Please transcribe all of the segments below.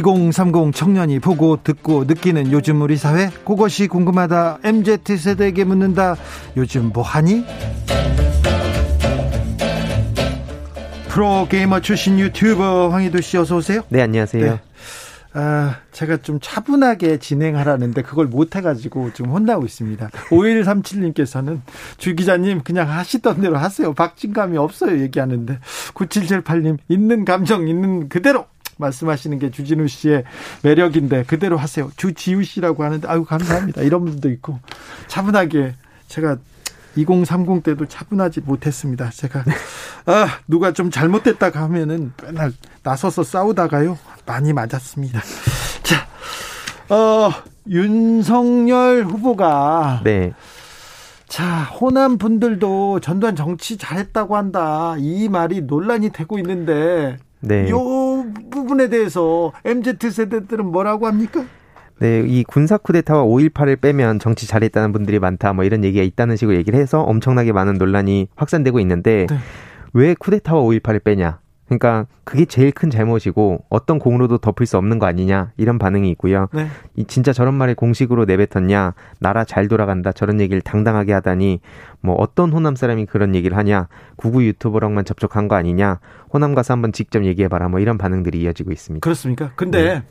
(2030) 청년이 보고 듣고 느끼는 요즘 우리 사회 그것이 궁금하다 MZ 세대에게 묻는다 요즘 뭐 하니 프로게이머 출신 유튜버 황희도 씨 어서 오세요 네 안녕하세요 네. 아, 제가 좀 차분하게 진행하라는데 그걸 못해가지고 좀 혼나고 있습니다. 5137님께서는 주 기자님 그냥 하시던 대로 하세요. 박진감이 없어요. 얘기하는데. 9778님 있는 감정 있는 그대로 말씀하시는 게 주진우 씨의 매력인데 그대로 하세요. 주지우 씨라고 하는데 아유 감사합니다. 이런 분도 있고 차분하게 제가 2030 때도 차분하지 못했습니다. 제가 아 누가 좀 잘못됐다가 하면은 맨날 나서서 싸우다가요 많이 맞았습니다. 자, 어 윤석열 후보가 네. 자, 호남 분들도 전두환 정치 잘했다고 한다. 이 말이 논란이 되고 있는데 네. 요 부분에 대해서 MZ 세대들은 뭐라고 합니까? 네, 이 군사 쿠데타와 5.18을 빼면 정치 잘했다는 분들이 많다, 뭐 이런 얘기가 있다는 식으로 얘기를 해서 엄청나게 많은 논란이 확산되고 있는데, 네. 왜 쿠데타와 5.18을 빼냐? 그러니까 그게 제일 큰 잘못이고 어떤 공으로도 덮을 수 없는 거 아니냐 이런 반응이 있고요. 네. 이 진짜 저런 말을 공식으로 내뱉었냐? 나라 잘 돌아간다 저런 얘기를 당당하게 하다니 뭐 어떤 호남 사람이 그런 얘기를 하냐? 구구 유튜버랑만 접촉한 거 아니냐? 호남 가서 한번 직접 얘기해봐라 뭐 이런 반응들이 이어지고 있습니다. 그렇습니까? 근데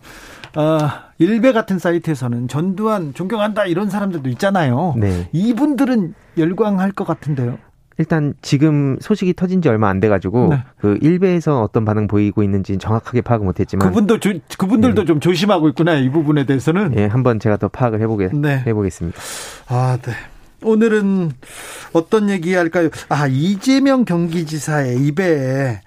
네. 어, 일베 같은 사이트에서는 전두환 존경한다 이런 사람들도 있잖아요. 네. 이분들은 열광할 것 같은데요. 일단 지금 소식이 터진 지 얼마 안 돼가지고 네. 그 일베에서 어떤 반응 보이고 있는지 정확하게 파악을 못했지만 그분도 조, 그분들도 네. 좀 조심하고 있구나 이 부분에 대해서는 예 한번 제가 더 파악을 해보게 네. 해보겠습니다. 아 네. 오늘은 어떤 얘기 할까요? 아, 이재명 경기지사의 입에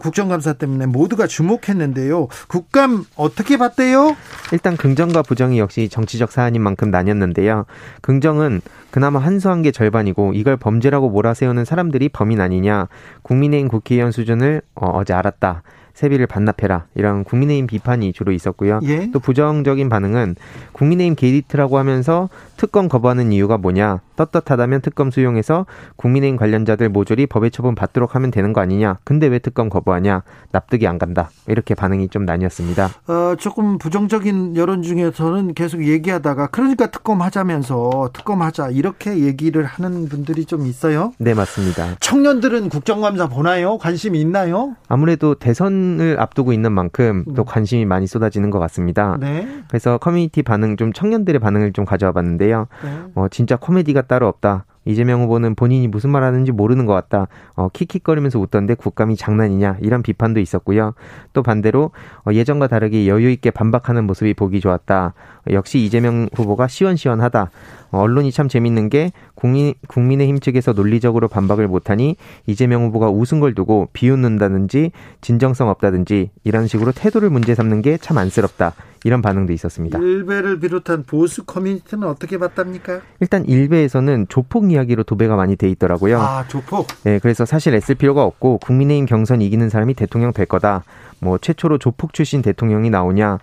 국정감사 때문에 모두가 주목했는데요. 국감 어떻게 봤대요? 일단 긍정과 부정이 역시 정치적 사안인 만큼 나뉘었는데요. 긍정은 그나마 한수한 게 절반이고 이걸 범죄라고 몰아세우는 사람들이 범인 아니냐. 국민의힘 국회의원 수준을 어, 어제 알았다. 세비를 반납해라 이런 국민의힘 비판이 주로 있었고요. 예? 또 부정적인 반응은 국민의힘 게이트라고 하면서 특검 거부하는 이유가 뭐냐? 떳떳하다면 특검 수용해서 국민의힘 관련자들 모조리 법의 처분 받도록 하면 되는 거 아니냐? 근데 왜 특검 거부하냐? 납득이 안 간다. 이렇게 반응이 좀 나뉘었습니다. 어, 조금 부정적인 여론 중에서는 계속 얘기하다가 그러니까 특검 하자면서 특검 하자 이렇게 얘기를 하는 분들이 좀 있어요. 네, 맞습니다. 청년들은 국정감사 보나요? 관심이 있나요? 아무래도 대선을 앞두고 있는 만큼 또 음. 관심이 많이 쏟아지는 것 같습니다. 네. 그래서 커뮤니티 반응 좀 청년들의 반응을 좀 가져와 봤는데요. 네. 어, 진짜 코미디가 따로 없다. 이재명 후보는 본인이 무슨 말 하는지 모르는 것 같다. 어, 킥킥거리면서 웃던데 국감이 장난이냐 이런 비판도 있었고요. 또 반대로 어, 예전과 다르게 여유 있게 반박하는 모습이 보기 좋았다. 역시 이재명 후보가 시원시원하다. 어, 언론이 참 재밌는 게 국민, 국민의힘 측에서 논리적으로 반박을 못하니 이재명 후보가 웃은 걸 두고 비웃는다든지 진정성 없다든지 이런 식으로 태도를 문제 삼는 게 참 안쓰럽다. 이런 반응도 있었습니다. 일베를 비롯한 보수 커뮤니티는 어떻게 봤답니까? 일단 일베에서는 조폭 이야기로 도배가 많이 돼 있더라고요. 아, 조폭? 네, 그래서 사실 애쓸 필요가 없고 국민의힘 경선 이기는 사람이 대통령 될 거다. 뭐 최초로 조폭 출신 대통령이 나오냐.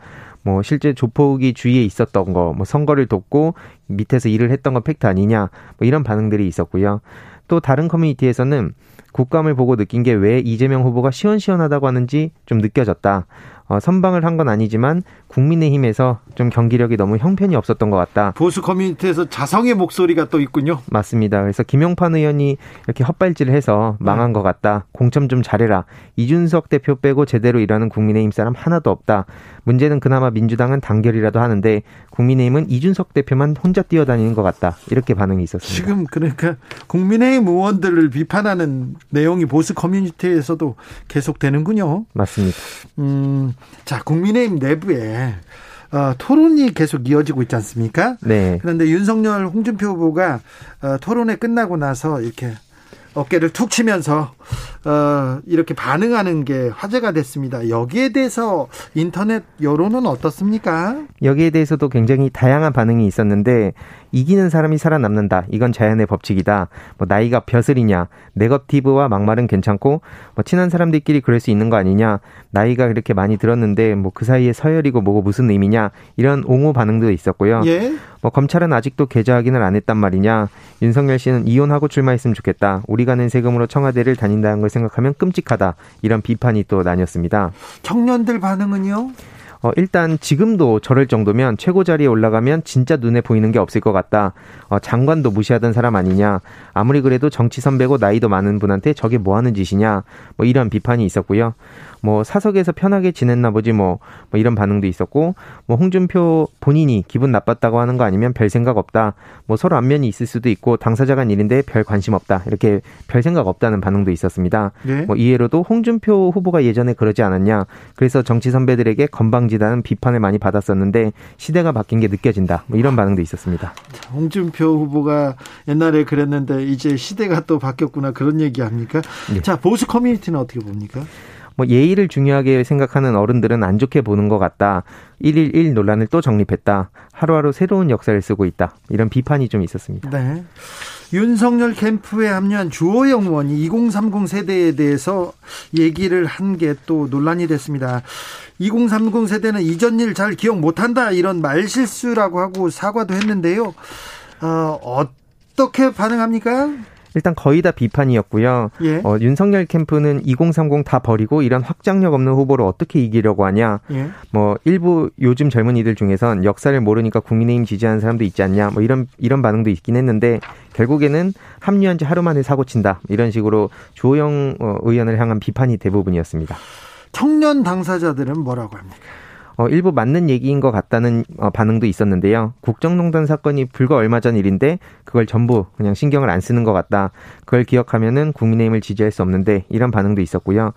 뭐 실제 조폭이 주위에 있었던 거, 뭐 선거를 돕고 밑에서 일을 했던 건 팩트 아니냐, 뭐 이런 반응들이 있었고요. 또 다른 커뮤니티에서는 국감을 보고 느낀 게 왜 이재명 후보가 시원시원하다고 하는지 좀 느껴졌다. 어, 선방을 한 건 아니지만 국민의힘에서 좀 경기력이 너무 형편이 없었던 것 같다. 보수 커뮤니티에서 자성의 목소리가 또 있군요. 맞습니다. 그래서 김용판 의원이 이렇게 헛발질을 해서 망한 네. 것 같다. 공천 좀 잘해라. 이준석 대표 빼고 제대로 일하는 국민의힘 사람 하나도 없다. 문제는 그나마 민주당은 단결이라도 하는데 국민의힘은 이준석 대표만 혼자 뛰어다니는 것 같다. 이렇게 반응이 있었습니다. 지금 그러니까 국민의힘 의원들을 비판하는 내용이 보수 커뮤니티에서도 계속되는군요. 맞습니다. 음, 자 국민의힘 내부에 어, 토론이 계속 이어지고 있지 않습니까? 네. 그런데 윤석열 홍준표 후보가 어, 토론회 끝나고 나서 이렇게 어깨를 툭 치면서 어, 이렇게 반응하는 게 화제가 됐습니다. 여기에 대해서 인터넷 여론은 어떻습니까? 여기에 대해서도 굉장히 다양한 반응이 있었는데 이기는 사람이 살아남는다. 이건 자연의 법칙이다. 뭐 나이가 벼슬이냐. 네거티브와 막말은 괜찮고 뭐 친한 사람들끼리 그럴 수 있는 거 아니냐. 나이가 그렇게 많이 들었는데 뭐 그 사이에 서열이고 뭐고 무슨 의미냐. 이런 옹호 반응도 있었고요. 예? 뭐 검찰은 아직도 계좌 확인을 안 했단 말이냐. 윤석열 씨는 이혼하고 출마했으면 좋겠다. 우리가 낸 세금으로 청와대를 다닌다는 걸 생각하면 끔찍하다. 이런 비판이 또 나뉘었습니다. 청년들 반응은요? 어, 일단 지금도 저럴 정도면 최고 자리에 올라가면 진짜 눈에 보이는 게 없을 것 같다. 어, 장관도 무시하던 사람 아니냐. 아무리 그래도 정치 선배고 나이도 많은 분한테 저게 뭐 하는 짓이냐. 뭐 이런 비판이 있었고요. 뭐 사석에서 편하게 지냈나 보지 뭐, 뭐 이런 반응도 있었고 뭐 홍준표 본인이 기분 나빴다고 하는 거 아니면 별 생각 없다. 뭐 서로 안면이 있을 수도 있고 당사자 간 일인데 별 관심 없다. 이렇게 별 생각 없다는 반응도 있었습니다. 네? 뭐 이해로도 홍준표 후보가 예전에 그러지 않았냐. 그래서 정치 선배들에게 건방지 다는 비판을 많이 받았었는데 시대가 바뀐 게 느껴진다. 뭐 이런 반응도 있었습니다. 홍준표 후보가 옛날에 그랬는데 이제 시대가 또 바뀌었구나 그런 얘기 합니까? 네. 자 보수 커뮤니티는 어떻게 봅니까? 뭐 예의를 중요하게 생각하는 어른들은 안 좋게 보는 것 같다. 111 논란을 또 정립했다. 하루하루 새로운 역사를 쓰고 있다. 이런 비판이 좀 있었습니다. 네. 윤석열 캠프에 합류한 주호영 의원이 2030 세대에 대해서 얘기를 한 게 또 논란이 됐습니다. 2030 세대는 이전 일 잘 기억 못한다 이런 말실수라고 하고 사과도 했는데요. 어, 어떻게 반응합니까? 일단 거의 다 비판이었고요. 예. 어, 윤석열 캠프는 2030 다 버리고 이런 확장력 없는 후보를 어떻게 이기려고 하냐. 예. 뭐 일부 요즘 젊은이들 중에선 역사를 모르니까 국민의힘 지지하는 사람도 있지 않냐. 뭐 이런 이런 반응도 있긴 했는데 결국에는 합류한 지 하루 만에 사고 친다. 이런 식으로 조영 어, 의원을 향한 비판이 대부분이었습니다. 청년 당사자들은 뭐라고 합니까? 어, 일부 맞는 얘기인 것 같다는 어, 반응도 있었는데요. 국정농단 사건이 불과 얼마 전 일인데 그걸 전부 그냥 신경을 안 쓰는 것 같다. 그걸 기억하면은 국민의힘을 지지할 수 없는데 이런 반응도 있었고요.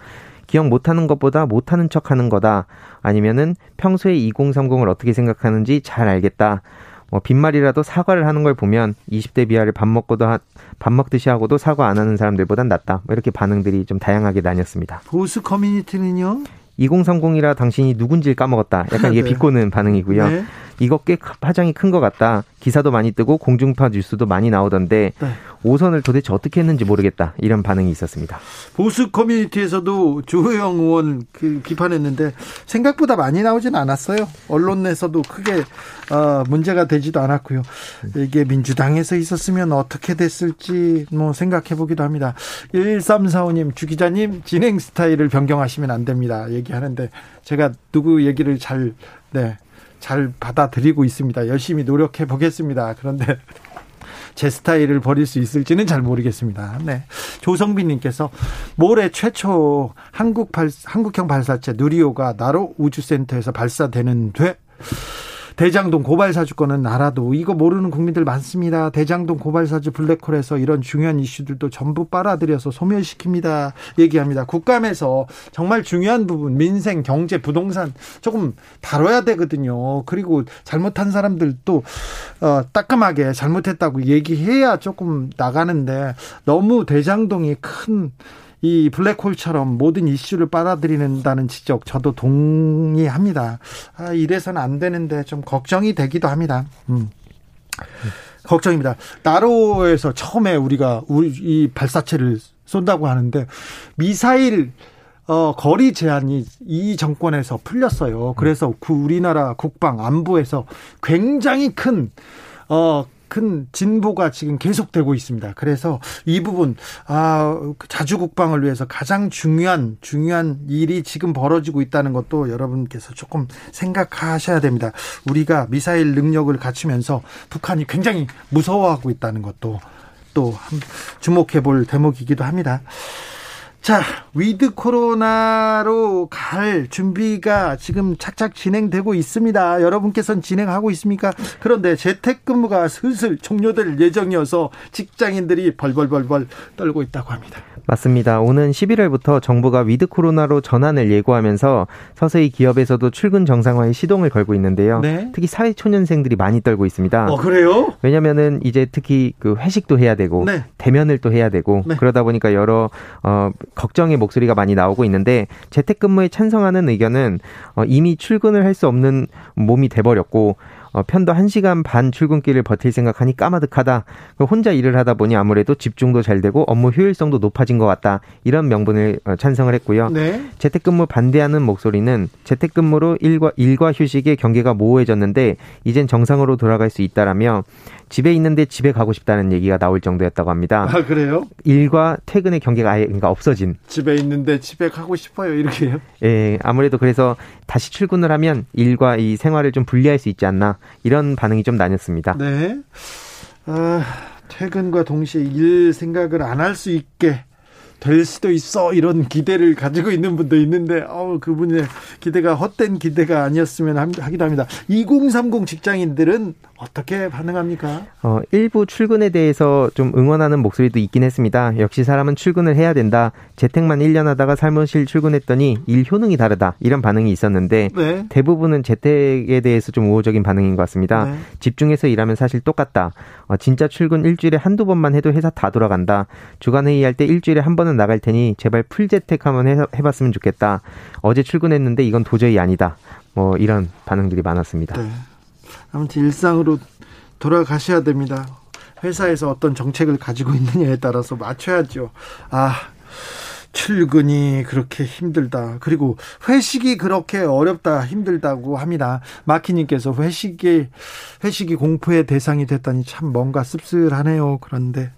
기억 못하는 것보다 못하는 척 하는 거다. 아니면은 평소에 2030을 어떻게 생각하는지 잘 알겠다. 뭐 빈말이라도 사과를 하는 걸 보면 20대 비하를 밥 먹고도 하, 밥 먹듯이 하고도 사과 안 하는 사람들보단 낫다. 뭐 이렇게 반응들이 좀 다양하게 나뉘었습니다. 보수 커뮤니티는요? 2030이라 당신이 누군지를 까먹었다. 약간 이게 네. 비꼬는 반응이고요. 네. 이거 꽤 파장이 큰 것 같다. 기사도 많이 뜨고 공중파 뉴스도 많이 나오던데 네. 5선을 도대체 어떻게 했는지 모르겠다. 이런 반응이 있었습니다. 보수 커뮤니티에서도 조호영 의원 그 비판했는데 생각보다 많이 나오진 않았어요. 언론에서도 크게 어, 문제가 되지도 않았고요. 이게 민주당에서 있었으면 어떻게 됐을지 뭐 생각해 보기도 합니다. 1345님 주 기자님 진행 스타일을 변경하시면 안 됩니다. 얘기하는데 제가 누구 얘기를 잘 네. 잘 받아들이고 있습니다. 열심히 노력해 보겠습니다. 그런데 제 스타일을 버릴 수 있을지는 잘 모르겠습니다. 네. 조성빈님께서 모레 최초 한국 발, 한국형 발사체 누리호가 나로 우주센터에서 발사되는데 대장동 고발 사주권은 알아도 이거 모르는 국민들 많습니다. 대장동 고발 사주 블랙홀에서 이런 중요한 이슈들도 전부 빨아들여서 소멸시킵니다. 얘기합니다. 국감에서 정말 중요한 부분 민생, 경제, 부동산 조금 다뤄야 되거든요. 그리고 잘못한 사람들도 어, 따끔하게 잘못했다고 얘기해야 조금 나가는데 너무 대장동이 큰 이 블랙홀처럼 모든 이슈를 빨아들이는다는 지적 저도 동의합니다. 아, 이래서는 안 되는데 좀 걱정이 되기도 합니다. 음. 걱정입니다. 나로에서 처음에 우리가 우리 이 발사체를 쏜다고 하는데 미사일 어, 거리 제한이 이 정권에서 풀렸어요. 그래서 그 우리나라 국방 안보에서 굉장히 큰 어, 큰 진보가 지금 계속되고 있습니다. 그래서 이 부분 아 자주 국방을 위해서 가장 중요한 중요한 일이 지금 벌어지고 있다는 것도 여러분께서 조금 생각하셔야 됩니다. 우리가 미사일 능력을 갖추면서 북한이 굉장히 무서워하고 있다는 것도 또 주목해 볼 대목이기도 합니다. 자, 위드 코로나로 갈 준비가 지금 착착 진행되고 있습니다. 여러분께서는 진행하고 있습니까? 그런데 재택근무가 슬슬 종료될 예정이어서 직장인들이 벌벌벌벌 떨고 있다고 합니다. 맞습니다. 오는 11월부터 정부가 위드 코로나로 전환을 예고하면서 서서히 기업에서도 출근 정상화에 시동을 걸고 있는데요. 네? 특히 사회초년생들이 많이 떨고 있습니다. 어, 그래요? 왜냐면은 이제 특히 그 회식도 해야 되고 네. 대면을 또 해야 되고 네. 그러다 보니까 여러 어 걱정의 목소리가 많이 나오고 있는데 재택근무에 찬성하는 의견은 어, 이미 출근을 할 수 없는 몸이 돼버렸고 어, 편도 1시간 반 출근길을 버틸 생각하니 까마득하다. 혼자 일을 하다 보니 아무래도 집중도 잘 되고 업무 효율성도 높아진 것 같다. 이런 명분을 어, 찬성을 했고요. 네. 재택근무 반대하는 목소리는 재택근무로 일과 일과 휴식의 경계가 모호해졌는데 이젠 정상으로 돌아갈 수 있다라며 집에 있는데 집에 가고 싶다는 얘기가 나올 정도였다고 합니다. 아, 그래요? 일과 퇴근의 경계가 아예 그러니까 없어진. 집에 있는데 집에 가고 싶어요. 이렇게요? 예, 아무래도 그래서 다시 출근을 하면 일과 이 생활을 좀 분리할 수 있지 않나 이런 반응이 좀 나뉘었습니다. 네. 아, 퇴근과 동시에 일 생각을 안 할 수 있게 될 수도 있어 이런 기대를 가지고 있는 분도 있는데 어 그분의 기대가 헛된 기대가 아니었으면 하기도 합니다. 2030 직장인들은 어떻게 반응합니까? 어, 일부 출근에 대해서 좀 응원하는 목소리도 있긴 했습니다. 역시 사람은 출근을 해야 된다. 재택만 1년 하다가 사무실 출근했더니 일 효능이 다르다. 이런 반응이 있었는데 네. 대부분은 재택에 대해서 좀 우호적인 반응인 것 같습니다. 네. 집중해서 일하면 사실 똑같다. 어, 진짜 출근 일주일에 한두 번만 해도 회사 다 돌아간다. 주간 회의할 때 일주일에 한 번은 나갈 테니 제발 풀재택 한번 해, 해봤으면 좋겠다. 어제 출근했는데 이건 도저히 아니다. 뭐 이런 반응들이 많았습니다. 네. 아무튼 일상으로 돌아가셔야 됩니다. 회사에서 어떤 정책을 가지고 있느냐에 따라서 맞춰야죠. 아, 출근이 그렇게 힘들다. 그리고 회식이 그렇게 어렵다, 힘들다고 합니다. 마키님께서 회식이, 회식이 공포의 대상이 됐다니 참 뭔가 씁쓸하네요. 그런데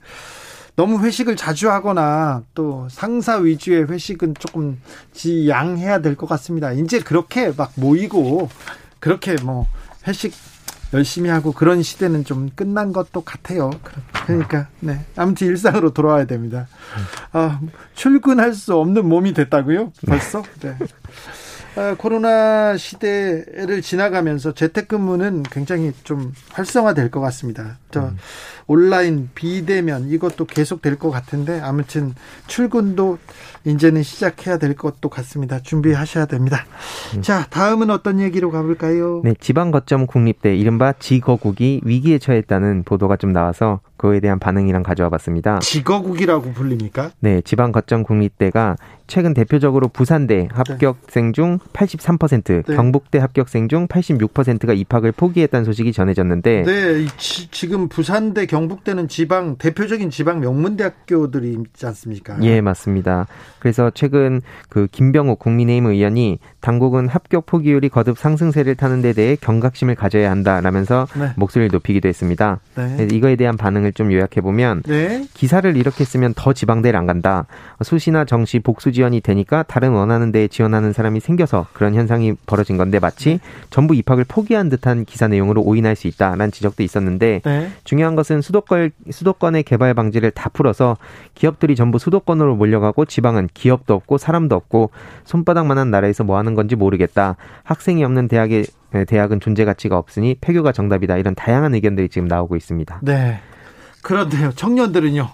너무 회식을 자주 하거나 또 상사 위주의 회식은 조금 지양해야 될 것 같습니다. 이제 그렇게 막 모이고 그렇게 뭐 회식 열심히 하고 그런 시대는 좀 끝난 것도 같아요. 그러니까 네 아무튼 일상으로 돌아와야 됩니다. 아, 출근할 수 없는 몸이 됐다고요? 벌써? 네. 아, 코로나 시대를 지나가면서 재택근무는 굉장히 좀 활성화될 것 같습니다. 저 음. 온라인 비대면 이것도 계속 될 것 같은데 아무튼 출근도 이제는 시작해야 될 것도 같습니다. 준비하셔야 됩니다. 음. 자, 다음은 어떤 얘기로 가볼까요? 네, 지방 거점 국립대 이른바 지거국이 위기에 처했다는 보도가 좀 나와서 그에 대한 반응이랑 가져와 봤습니다. 지거국이라고 불립니까? 네, 지방 거점 국립대가 최근 대표적으로 부산대 네. 합격생 중 83%, 네. 경북대 합격생 중 86%가 입학을 포기했다는 소식이 전해졌는데 네, 지, 지금 부산대, 경북대는 지방 대표적인 지방 명문대학교들이 있지 않습니까? 예, 맞습니다. 그래서 최근 그 김병욱 국민의힘 의원이 당국은 합격 포기율이 거듭 상승세를 타는 데 대해 경각심을 가져야 한다라면서 네. 목소리를 높이기도 했습니다. 네. 이거에 대한 반응을 좀 요약해 보면 네. 기사를 이렇게 쓰면 더 지방대를 안 간다. 수시나 정시 복수 지원이 되니까 다른 원하는 데에 지원하는 사람이 생겨서 그런 현상이 벌어진 건데 마치 네. 전부 입학을 포기한 듯한 기사 내용으로 오인할 수 있다라는 지적도 있었는데 네. 중요한 것은 수도권 수도권의 개발 방지를 다 풀어서 기업들이 전부 수도권으로 몰려가고 지방은 기업도 없고 사람도 없고 손바닥만한 나라에서 뭐 하는 건지 모르겠다. 학생이 없는 대학에 대학은 존재 가치가 없으니 폐교가 정답이다. 이런 다양한 의견들이 지금 나오고 있습니다. 네. 그런데요. 청년들은요.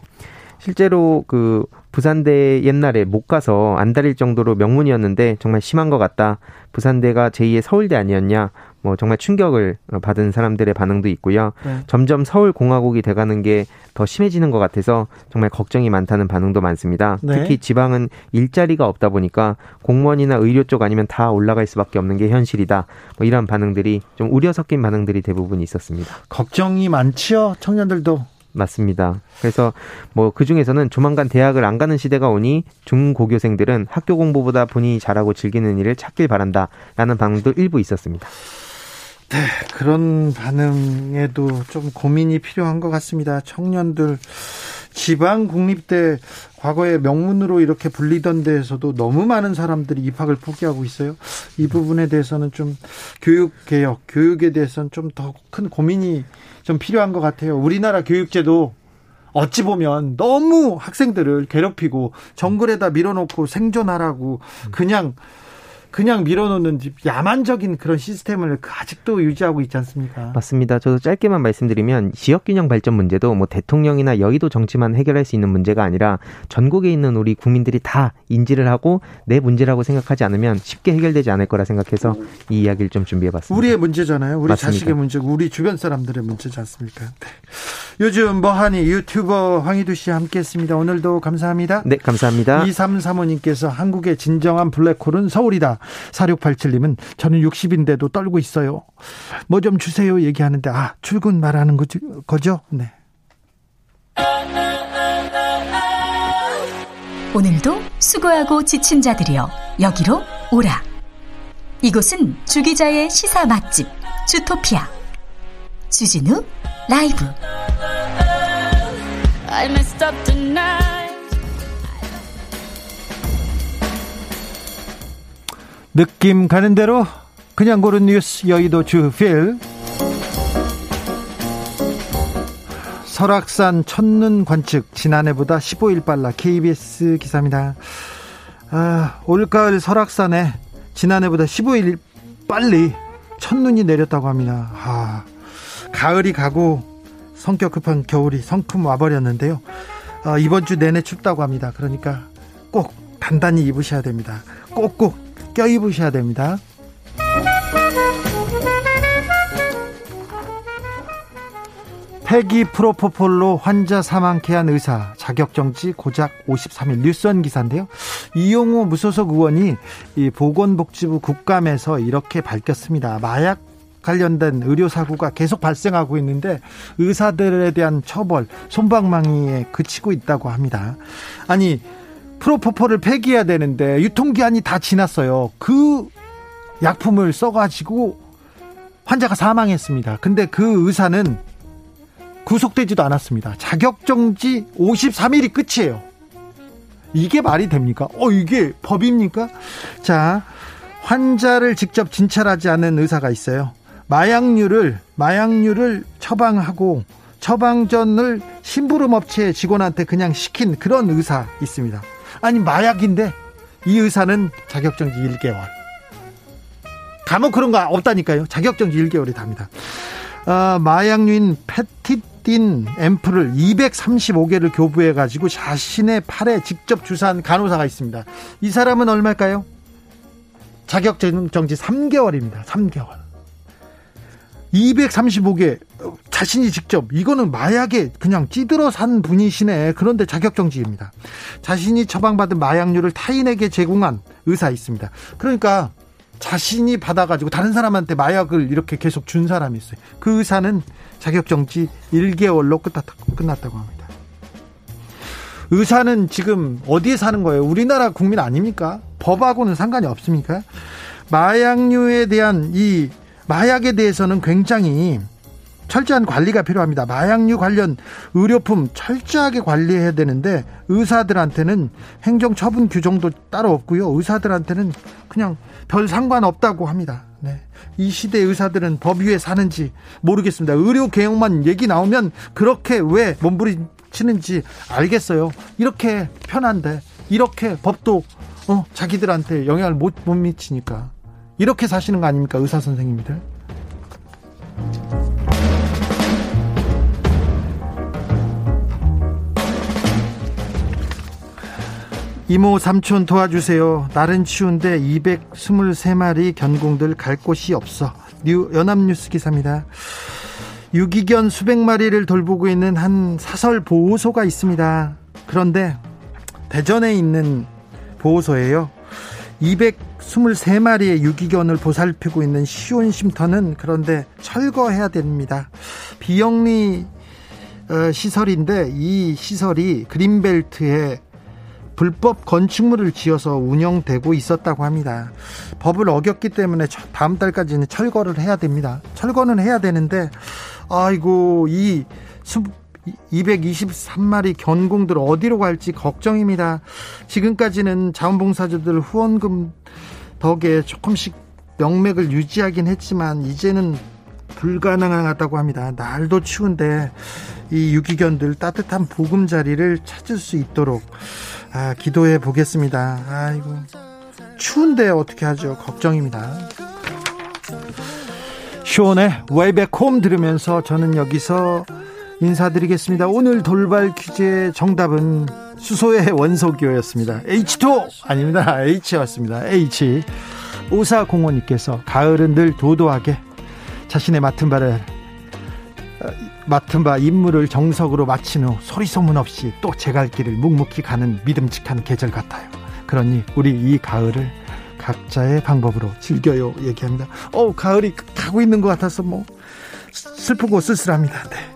실제로 그 부산대 옛날에 못 가서 안달릴 정도로 명문이었는데 정말 심한 것 같다. 부산대가 제2의 서울대 아니었냐. 뭐 정말 충격을 받은 사람들의 반응도 있고요. 네. 점점 서울 공화국이 돼가는 게 더 심해지는 것 같아서 정말 걱정이 많다는 반응도 많습니다. 네. 특히 지방은 일자리가 없다 보니까 공무원이나 의료 쪽 아니면 다 올라갈 수밖에 없는 게 현실이다. 뭐 이런 반응들이 좀 우려 섞인 반응들이 대부분 있었습니다. 걱정이 많지요, 청년들도. 맞습니다. 그래서 뭐 그 중에서는 조만간 대학을 안 가는 시대가 오니 중고교생들은 학교 공부보다 본인이 잘하고 즐기는 일을 찾길 바란다라는 반응도 일부 있었습니다. 네, 그런 반응에도 좀 고민이 필요한 것 같습니다. 청년들 지방 국립대 과거에 명문으로 이렇게 불리던 데에서도 너무 많은 사람들이 입학을 포기하고 있어요. 이 부분에 대해서는 좀 교육 개혁, 교육에 대해서는 좀 더 큰 고민이 좀 필요한 것 같아요. 우리나라 교육제도 어찌 보면 너무 학생들을 괴롭히고 정글에다 밀어놓고 생존하라고 그냥 그냥 밀어놓는 야만적인 그런 시스템을 아직도 유지하고 있지 않습니까? 맞습니다. 저도 짧게만 말씀드리면 지역균형 발전 문제도 뭐 대통령이나 여의도 정치만 해결할 수 있는 문제가 아니라 전국에 있는 우리 국민들이 다 인지를 하고 내 문제라고 생각하지 않으면 쉽게 해결되지 않을 거라 생각해서 이 이야기를 좀 준비해봤습니다. 우리의 문제잖아요. 우리 맞습니다. 자식의 문제고 우리 주변 사람들의 문제지 않습니까? 네. 요즘 뭐하니 유튜버 황희두 씨 함께했습니다. 오늘도 감사합니다. 네, 감사합니다. 2335님께서 한국의 진정한 블랙홀은 서울이다. 4687님은 저는 60인데도 떨고 있어요. 뭐 좀 주세요 얘기하는데 아 출근 말하는 거죠? 거죠? 네. 오늘도 수고하고 지친 자들이여 여기로 오라. 이곳은 주기자의 시사 맛집 주토피아 주진우 라이브. 느낌 가는 대로 그냥 고른 뉴스 여의도 주필 설악산 첫눈 관측 지난해보다 15일 빨라 KBS 기사입니다. 아, 올가을 설악산에 지난해보다 15일 빨리 첫눈이 내렸다고 합니다. 아, 가을이 가고 성격 급한 겨울이 성큼 와버렸는데요. 아, 이번 주 내내 춥다고 합니다. 그러니까 꼭 단단히 입으셔야 됩니다. 꼭꼭 껴입으셔야 됩니다. 폐기 프로포폴로 환자 사망케 한 의사 자격정지 고작 53일 뉴스원 기사인데요. 이용호 무소속 의원이 이 보건복지부 국감에서 이렇게 밝혔습니다. 마약 관련된 의료 사고가 계속 발생하고 있는데 의사들에 대한 처벌 손방망이에 그치고 있다고 합니다. 아니 프로포폴을 폐기해야 되는데 유통기한이 다 지났어요. 그 약품을 써가지고 환자가 사망했습니다. 근데 그 의사는 구속되지도 않았습니다. 자격정지 53일이 끝이에요. 이게 말이 됩니까? 어, 이게 법입니까? 자, 환자를 직접 진찰하지 않은 의사가 있어요. 마약류를, 마약류를 처방하고 처방전을 심부름 업체 직원한테 그냥 시킨 그런 의사 있습니다. 아니 마약인데 이 의사는 자격정지 1개월. 감옥 그런 거 없다니까요. 자격정지 1개월이 답니다. 어, 마약류인 페티딘 앰플을 235개를 교부해 가지고 자신의 팔에 직접 주사한 간호사가 있습니다. 이 사람은 얼마일까요? 자격정지 3개월입니다. 3개월. 235개 자신이 직접 이거는 마약에 그냥 찌들어 산 분이시네. 그런데 자격정지입니다. 자신이 처방받은 마약류를 타인에게 제공한 의사 있습니다. 그러니까 자신이 받아가지고 다른 사람한테 마약을 이렇게 계속 준 사람이 있어요. 그 의사는 자격정지 1개월로 끝났다고 합니다. 의사는 지금 어디에 사는 거예요? 우리나라 국민 아닙니까? 법하고는 상관이 없습니까? 마약류에 대한 이 마약에 대해서는 굉장히 철저한 관리가 필요합니다. 마약류 관련 의료품 철저하게 관리해야 되는데 의사들한테는 행정 처분 규정도 따로 없고요. 의사들한테는 그냥 별 상관없다고 합니다. 네. 이 시대 의사들은 법 위에 사는지 모르겠습니다. 의료 개혁만 얘기 나오면 그렇게 왜 몸부림치는지 알겠어요. 이렇게 편한데 이렇게 법도 어, 자기들한테 영향을 못, 못 미치니까 이렇게 사시는 거 아닙니까 의사 선생님들? 이모 삼촌 도와주세요. 날은 추운데 223마리 견공들 갈 곳이 없어. 뉴 연합뉴스 기사입니다. 유기견 수백 마리를 돌보고 있는 한 사설 보호소가 있습니다. 그런데 대전에 있는 보호소예요. 223마리의 유기견을 보살피고 있는 시온 쉼터는 그런데 철거해야 됩니다. 비영리 어, 시설인데 이 시설이 그린벨트에 불법 건축물을 지어서 운영되고 있었다고 합니다. 법을 어겼기 때문에 다음 달까지는 철거를 해야 됩니다. 철거는 해야 되는데 아이고 이 223마리 견공들 어디로 갈지 걱정입니다. 지금까지는 자원봉사자들 후원금 덕에 조금씩 명맥을 유지하긴 했지만 이제는 불가능하다고 합니다. 날도 추운데 이 유기견들 따뜻한 보금자리를 찾을 수 있도록 아, 기도해 보겠습니다. 아이고 추운데 어떻게 하죠? 걱정입니다. 숀의 Way Back Home 들으면서 저는 여기서 인사드리겠습니다. 오늘 돌발 퀴즈의 정답은 수소의 원소기호였습니다. H2 아닙니다. H였습니다. H. 오사공원님께서 가을은 늘 도도하게 자신의 맡은 바를 어, 맡은 바 임무를 정석으로 마친 후 소리 소문 없이 또 제 갈 길을 묵묵히 가는 믿음직한 계절 같아요. 그러니 우리 이 가을을 각자의 방법으로 즐겨요 얘기합니다. 어 가을이 가고 있는 것 같아서 뭐 슬프고 쓸쓸합니다. 네.